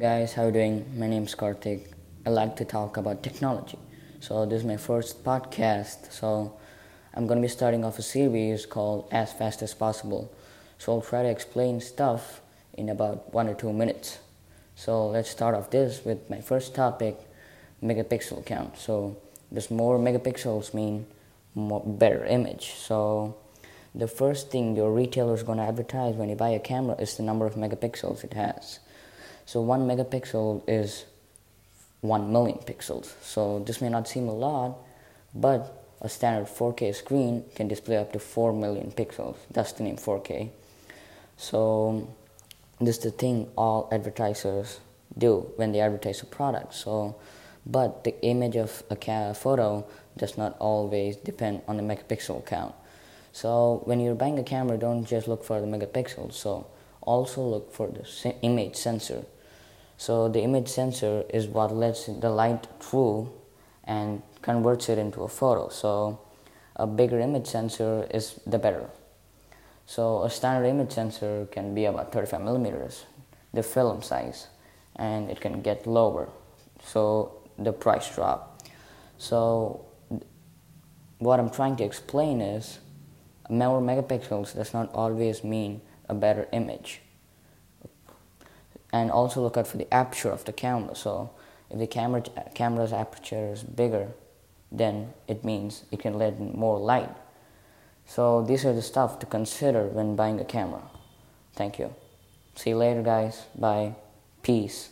guys how you doing? My name is karthik. I like to talk about technology. So this is my first podcast. So i'm going to be starting off a series called as fast as possible. So i'll try to explain stuff in about one or two minutes. So let's start off this with my first topic megapixel count. So there's more megapixels mean more better image? So the first thing your retailer is going to advertise when you buy a camera is the number of megapixels it has so one megapixel is 1 million pixels. So this may not seem a lot, but a standard 4K screen can display up to 4 million pixels. That's the name 4K. So this is the thing all advertisers do when they advertise a product. So, but the image of a photo does not always depend on the megapixel count. So when you're buying a camera, don't just look for the megapixels. So also look for the image sensor. So the image sensor is what lets the light through and converts it into a photo. So a bigger image sensor is the better. So a standard image sensor can be about 35 millimeters, the film size, and it can get lower. So the price drop. So what I'm trying to explain is more megapixels does not always mean a better image and also look out for the aperture of the camera. So if the camera camera's aperture is bigger, then it means it can let in more light. So these are the stuff to consider when buying a camera. Thank you. See you later, guys. Bye. Peace.